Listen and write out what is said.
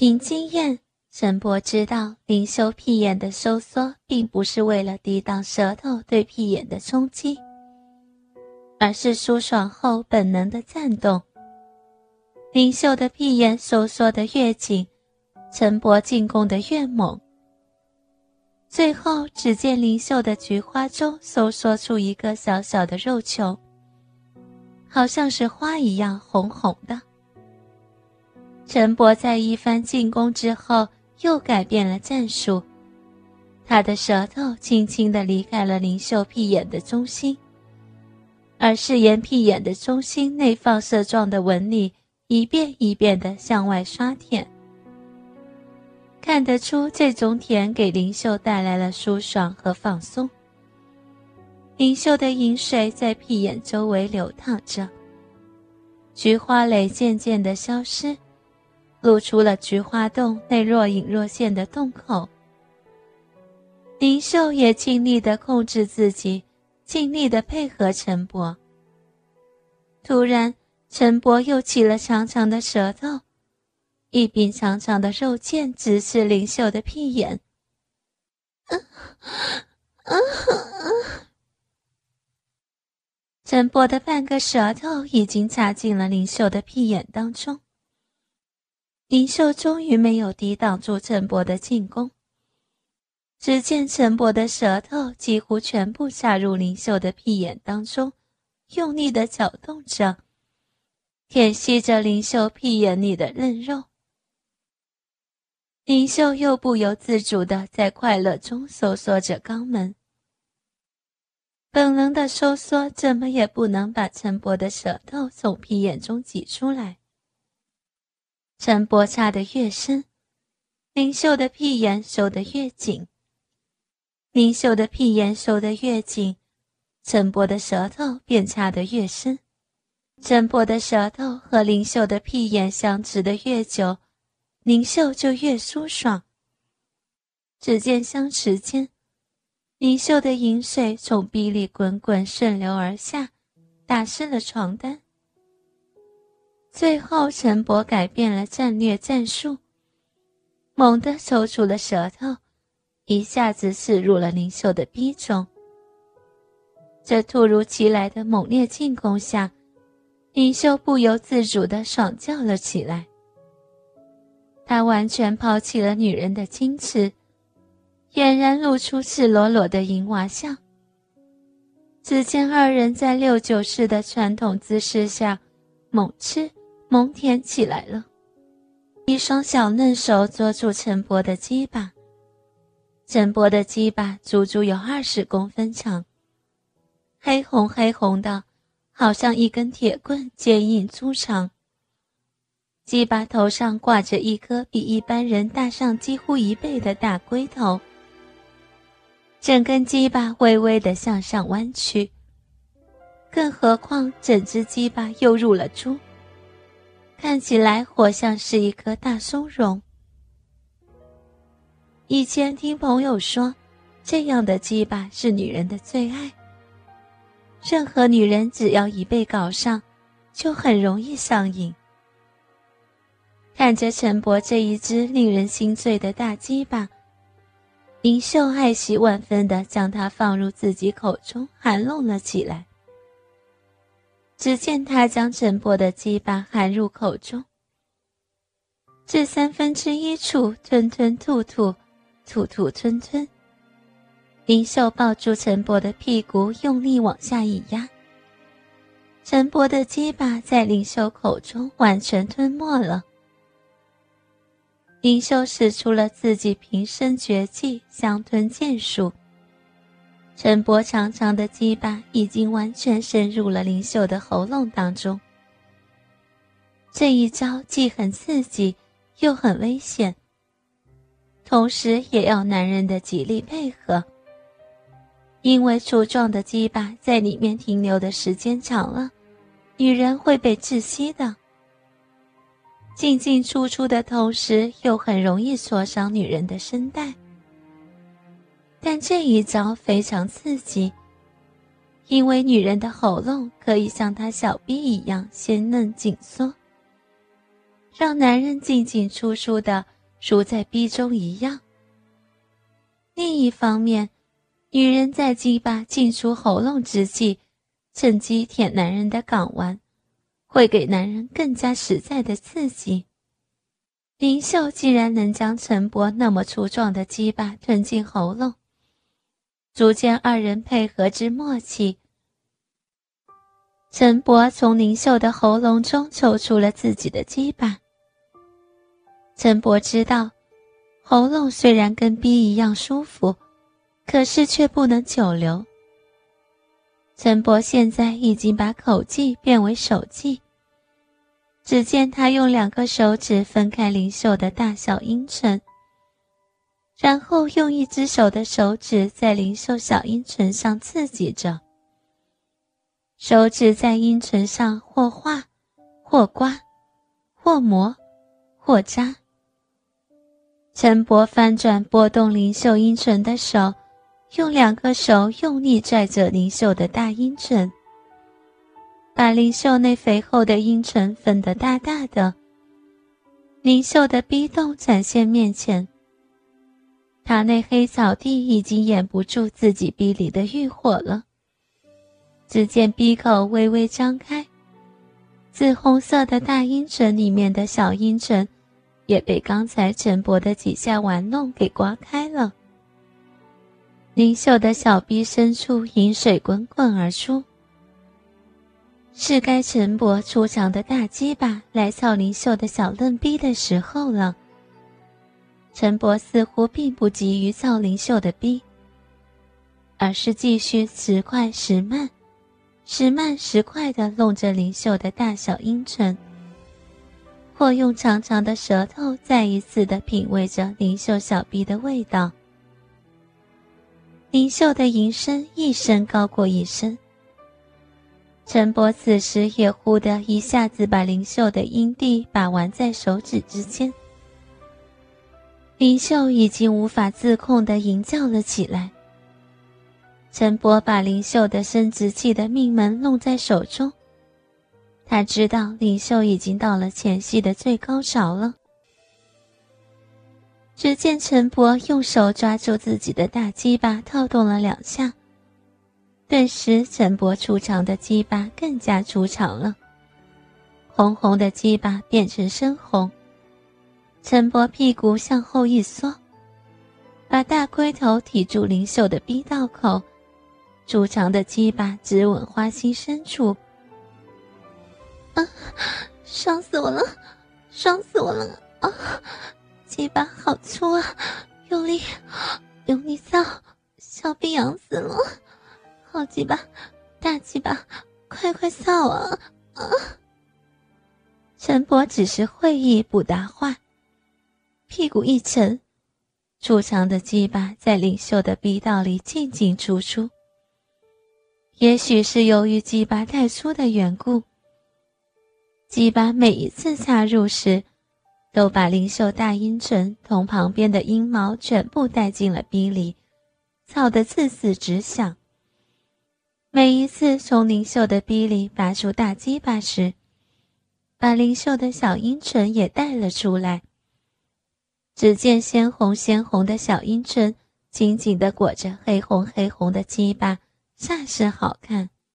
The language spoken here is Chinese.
凭经验，陈伯知道灵秀屁眼的收缩并不是为了抵挡舌头对屁眼的冲击，而是舒爽后本能的颤动。灵秀的屁眼收缩的越紧，陈伯进攻的越猛。最后，只见灵秀的菊花中收缩出一个小小的肉球，好像是花一样红红的。陈伯在一番进攻之后，又改变了战术。他的舌头轻轻地离开了灵秀屁眼的中心，而誓言屁眼的中心内放射状的纹理一遍一遍地向外刷舔。看得出，这种舔给灵秀带来了舒爽和放松。灵秀的饮水在屁眼周围流淌着，菊花蕾渐渐地消失。露出了菊花洞内若隐若现的洞口。林秀也尽力的控制自己，尽力的配合陈伯。突然，陈伯又起了长长的舌头，一柄长长的肉剑直刺林秀的屁眼。陈伯的半个舌头已经插进了林秀的屁眼当中。林秀终于没有抵挡住陈伯的进攻。只见陈伯的舌头几乎全部插入林秀的屁眼当中，用力的搅动着，舔吸着林秀屁眼里的嫩肉。林秀又不由自主的在快乐中收缩着肛门。本能的收缩怎么也不能把陈伯的舌头从屁眼中挤出来。陈伯插得越深，林秀的屁眼收得越紧。林秀的屁眼收得越紧，陈伯的舌头便插得越深。陈伯的舌头和林秀的屁眼相持得越久，林秀就越舒爽。只见相持间，林秀的饮水从鼻里滚滚顺流而下，打湿了床单。最后，陈伯改变了战略战术，猛地抽出了舌头，一下子刺入了林秀的逼中。这突如其来的猛烈进攻下，林秀不由自主地爽叫了起来。他完全抛弃了女人的矜持，俨然露出赤裸裸的淫娃相。只见二人在六九式的传统姿势下，猛吃。蒙恬起来了，一双小嫩手捉住陈伯的鸡巴。陈伯的鸡巴足足有二十公分长，黑红黑红的，好像一根铁棍，坚硬粗长。鸡巴头上挂着一颗比一般人大上几乎一倍的大龟头，整根鸡巴微微的向上弯曲，更何况整只鸡巴又入了珠。看起来活像是一颗大松茸。以前听朋友说，这样的鸡巴是女人的最爱。任何女人只要一被搞上，就很容易上瘾。看着陈伯这一只令人心醉的大鸡巴，林秀爱惜万分的将它放入自己口中，含弄了起来。只见他将陈伯的鸡巴含入口中，至三分之一处吞吞吐吐，吐吐吞吞。林秀抱住陈伯的屁股，用力往下一压。陈伯的鸡巴在林秀口中完全吞没了。林秀使出了自己平生绝技——香吞剑术。陈伯长长的鸡巴已经完全深入了林秀的喉咙当中。这一招既很刺激，又很危险，同时也要男人的极力配合。因为粗壮的鸡巴在里面停留的时间长了，女人会被窒息的。进进出出的同时，又很容易挫伤女人的声带。这一招非常刺激，因为女人的喉咙可以像她小臂一样鲜嫩紧缩，让男人进进出出的，如在逼中一样。另一方面，女人在鸡巴进出喉咙之际，趁机舔男人的睾丸，会给男人更加实在的刺激。林秀既然能将陈伯那么粗壮的鸡巴吞进喉咙，足见二人配合之默契。陈伯从林秀的喉咙中抽出了自己的鸡巴。陈伯知道，喉咙虽然跟逼一样舒服，可是却不能久留。陈伯现在已经把口技变为手技。只见他用两个手指分开林秀的大小阴唇，然后用一只手的手指在林秀小阴唇上刺激着。手指在阴唇上或画，或刮，或磨，或扎。陈伯翻转拨动灵秀阴唇的手，用两个手用力拽着灵秀的大阴唇，把灵秀那肥厚的阴唇分得大大的。灵秀的逼洞展现面前，他那黑草地已经掩不住自己逼里的欲火了。只见鼻口微微张开，紫红色的大阴唇里面的小阴唇，也被刚才陈伯的几下玩弄给刮开了。林秀的小臂深处饮水滚滚而出，是该陈伯出场的大鸡巴来操林秀的小嫩逼的时候了。陈伯似乎并不急于造林秀的逼，而是继续时快时慢。时慢时快地弄着灵秀的大小阴唇，或用长长的舌头再一次地品味着灵秀小臂的味道。灵秀的吟声一声高过一声。陈伯此时也忽地一下子把灵秀的阴蒂把玩在手指之间，灵秀已经无法自控地吟叫了起来。陈伯把林秀的生殖器的命门弄在手中，他知道林秀已经到了前戏的最高潮了。只见陈伯用手抓住自己的大鸡巴，套动了两下，顿时陈伯出场的鸡巴更加出场了，红红的鸡巴变成深红。陈伯屁股向后一缩，把大龟头抵住林秀的逼道口。粗长的鸡巴直吻花心深处，啊，伤死我了，伤死我了啊！鸡巴好粗啊，用力，用力造，小臂痒死了，好鸡巴，大鸡巴，快快造啊啊！陈伯只是会意不答话，屁股一沉，粗长的鸡巴在领袖的逼道里进进出出。也许是由于鸡巴太粗的缘故，鸡巴每一次插入时，都把灵秀大阴唇同旁边的阴毛全部带进了逼里，操得刺刺直响。每一次从灵秀的逼里拔出大鸡巴时，把灵秀的小阴唇也带了出来。只见鲜红鲜红的小樱唇紧紧地裹着黑红黑红的鸡巴。煞是好看。